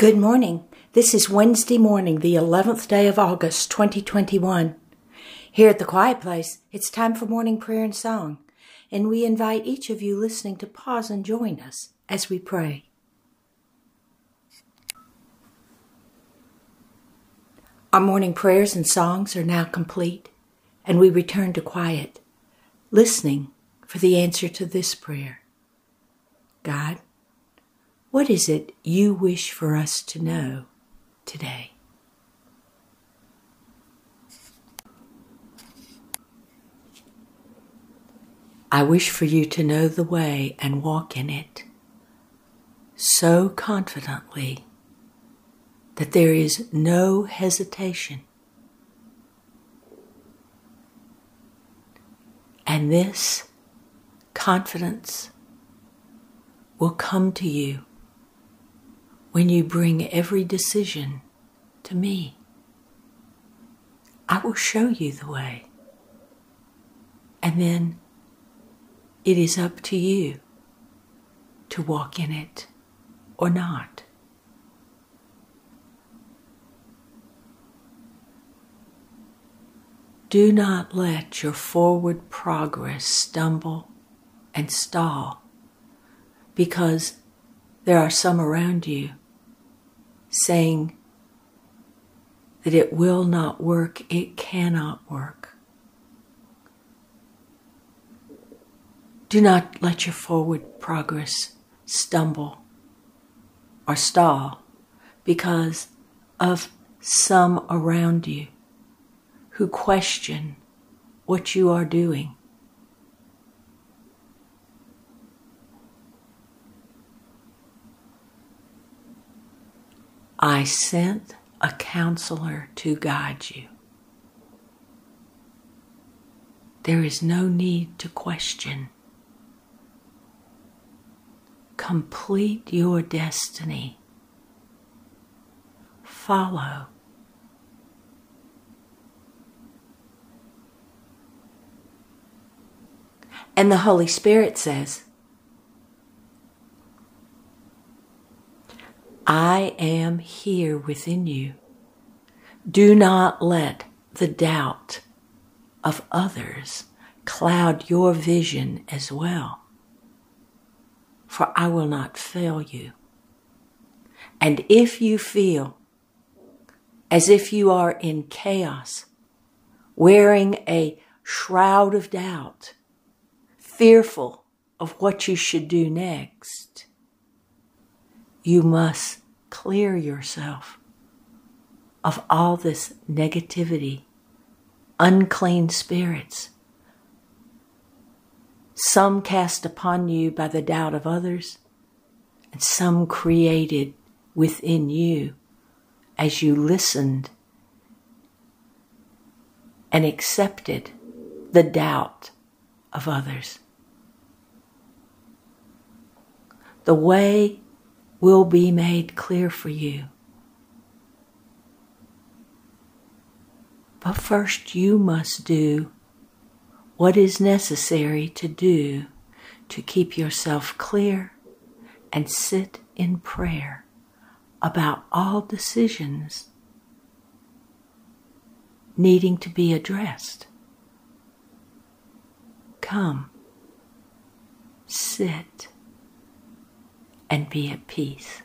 Good morning. This is Wednesday morning, the 11th day of August, 2021. Here at the Quiet Place, it's time for morning prayer and song, and we invite each of you listening to pause and join us as we pray. Our morning prayers and songs are now complete, and we return to quiet, listening for the answer to this prayer God, what is it you wish for us to know today? I wish for you to know the way and walk in it so confidently that there is no hesitation. And this confidence will come to you when you bring every decision to me. I will show you the way. And then it is up to you to walk in it or not. Do not let your forward progress stumble and stall because there are some around you saying that it will not work, it cannot work. Do not let your forward progress stumble or stall because of some around you who question what you are doing. I sent a counselor to guide you. There is no need to question. Complete your destiny. Follow. And the Holy Spirit says, I am here within you. Do not let the doubt of others cloud your vision as well, for I will not fail you. And if you feel as if you are in chaos, wearing a shroud of doubt, fearful of what you should do next, you must clear yourself of all this negativity, unclean spirits, some cast upon you by the doubt of others, and some created within you as you listened and accepted the doubt of others. The way will be made clear for you. But first, you must do what is necessary to do to keep yourself clear and sit in prayer about all decisions needing to be addressed. Come, sit and be at peace.